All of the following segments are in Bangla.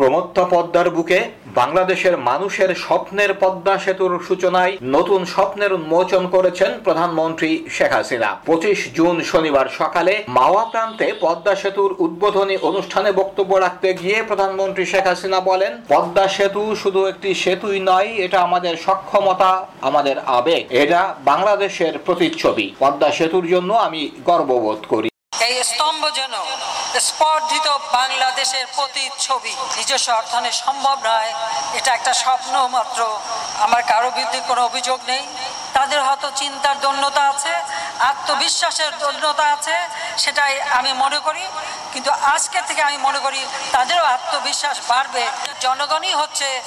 প্রমত্ত পদ্মার বুকে বাংলাদেশের মানুষের স্বপ্নের পদ্মা সেতুর সূচনায় নতুন স্বপ্নের উন্মোচন করেছেন প্রধানমন্ত্রী শেখ হাসিনা। পঁচিশ জুন শনিবার সকালে মাওয়া প্রান্তে পদ্মা সেতুর উদ্বোধনী অনুষ্ঠানে বক্তব্য রাখতে গিয়ে প্রধানমন্ত্রী শেখ হাসিনা বলেন, পদ্মা সেতু শুধু একটি সেতুই নয়, এটা আমাদের সক্ষমতা, আমাদের আবেগ। এটা বাংলাদেশের প্রতিচ্ছবি। পদ্মা সেতুর জন্য আমি গর্ববোধ করি। এই স্তম্ভ যেন স্পর্ধিত বাংলাদেশের প্রতিচ্ছবি, নিজস্ব অর্থনে সম্ভব নয়। এটা একটা স্বপ্ন মাত্র। আমার কারও বিরুদ্ধে কোনো অভিযোগ নেই। তাদের হয়তো চিন্তার দন্যতা আছে, আত্মবিশ্বাসের দন্যতা আছে, সেটাই আমি মনে করি। কিন্তু আজকে থেকে আমি মনে করি তাদেরও আত্মবিশ্বাস বাড়বে। জনগণই হচ্ছে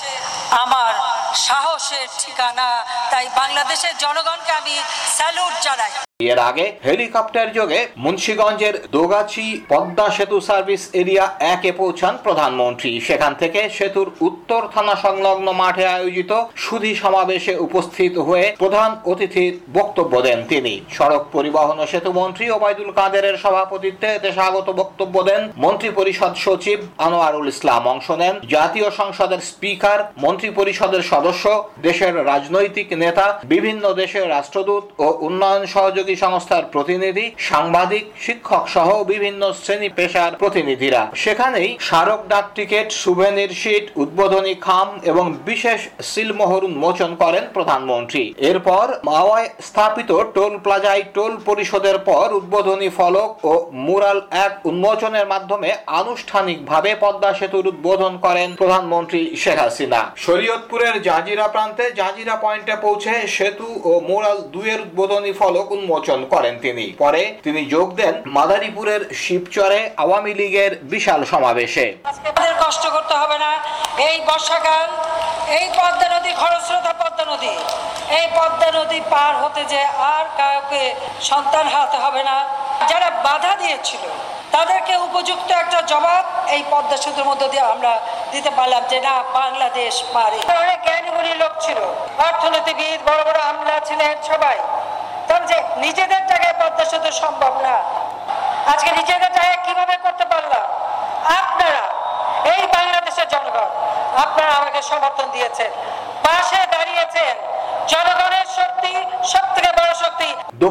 আমার সাহসের ঠিকানা। তাই বাংলাদেশের জনগণকে আমি স্যালুট জানাই। এর আগে হেলিকপ্টার যোগে মুন্সীগঞ্জের দোগাছি পদ্মা সেতু সার্ভিস এরিয়া একে পৌঁছান প্রধানমন্ত্রী। সেখান থেকে সেতুর উত্তর থানা সংলগ্ন মাঠে আয়োজিত সুধি সমাবেশে উপস্থিত হয়ে প্রধান অতিথির বক্তব্য দেন তিনি। সড়ক পরিবহন ও সেতু মন্ত্রী ওবায়দুল কাদেরের সভাপতিত্বে এতে স্বাগত বক্তব্য দেন মন্ত্রী পরিষদ সচিব আনোয়ারুল ইসলাম। অংশ নেন জাতীয় সংসদের স্পিকার মন্ত্রী পরিষদের সদস্য, দেশের রাজনৈতিক নেতা, বিভিন্ন দেশের রাষ্ট্রদূত ও উন্নয়ন সহযোগী সংস্থার প্রতিনিধি, সাংবাদিক, শিক্ষক সহ বিভিন্ন শ্রেণি পেশার প্রতিনিধিরা। সেখানেই স্মারক ডাক টিকিট সুভেনির শিট উদ্বোধনী খাম এবং বিশেষ সিলমোহর উন্মোচন করেন প্রধানমন্ত্রী। এরপর মাওয়ায় স্থাপিত টোল প্লাজায় টোল পরিশোধের পর উদ্বোধনী ফলক ও মুরাল এক উন্মোচনের মাধ্যমে আনুষ্ঠানিকভাবে পদ্মা সেতুর উদ্বোধন করেন প্রধানমন্ত্রী শেখ হাসিনা। শরীয়তপুরের জাজিরা প্রান্তে জাজিরা পয়েন্টে পৌঁছে সেতু ও মুরাল দুয়ের উদ্বোধনী ফলক উন্মোচন করেন তিনি। পরে তিনি যোগ দেন মাদারীপুরের শিবচরে আওয়ামী লীগের বিশাল সমাবেশে। কষ্ট করতে হবে না। এই বর্ষাকাল এই পদ্মা নদী খরস্রোতা পদ্মা নদী। এই পদ্মা নদী পার হতে যে আর কাউকে সন্তান হাতে হবে না। যারা বাধা দিয়েছিল তাদেরকে উপযুক্ত একটা জবাব এই পদ্মা সেতুর মধ্য দিয়ে আমরা দিতে পারলাম যে না বাংলাদেশ পারে। অনেক জ্ঞানীগুলি লোক ছিল। অর্থনীতিবিদ বড় বড় আমলা ছিলেন সবাই। তখন যে নিজেদের জায়গায় পদ্মা সেতু সম্ভব না। আজকে নিজেদের জায়গায় কীভাবে করতে পারলাম? আপনারা, এই বাংলাদেশের জনগণ, আপনারা আমাকে সমর্থন দিয়েছেন। পাশে দাঁড়িয়েছেন জনগণের শক্তি সব থেকে বড় শক্তি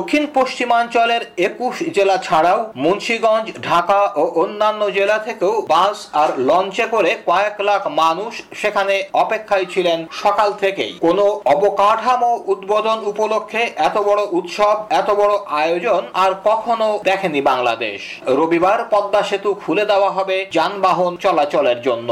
দক্ষিণ পশ্চিমাঞ্চলের একুশ জেলা ছাড়াও মুন্সীগঞ্জ, ঢাকা ও অন্যান্য জেলা থেকেও বাস আর লঞ্চে করে কয়েক লাখ মানুষ সেখানে অপেক্ষায় ছিলেন সকাল থেকেই। কোনো অবকাঠামো উদ্বোধন উপলক্ষে এত বড় উৎসব, এত বড় আয়োজন আর কখনো দেখেনি বাংলাদেশ। রবিবার পদ্মা সেতু খুলে দেওয়া হবে যানবাহন চলাচলের জন্য।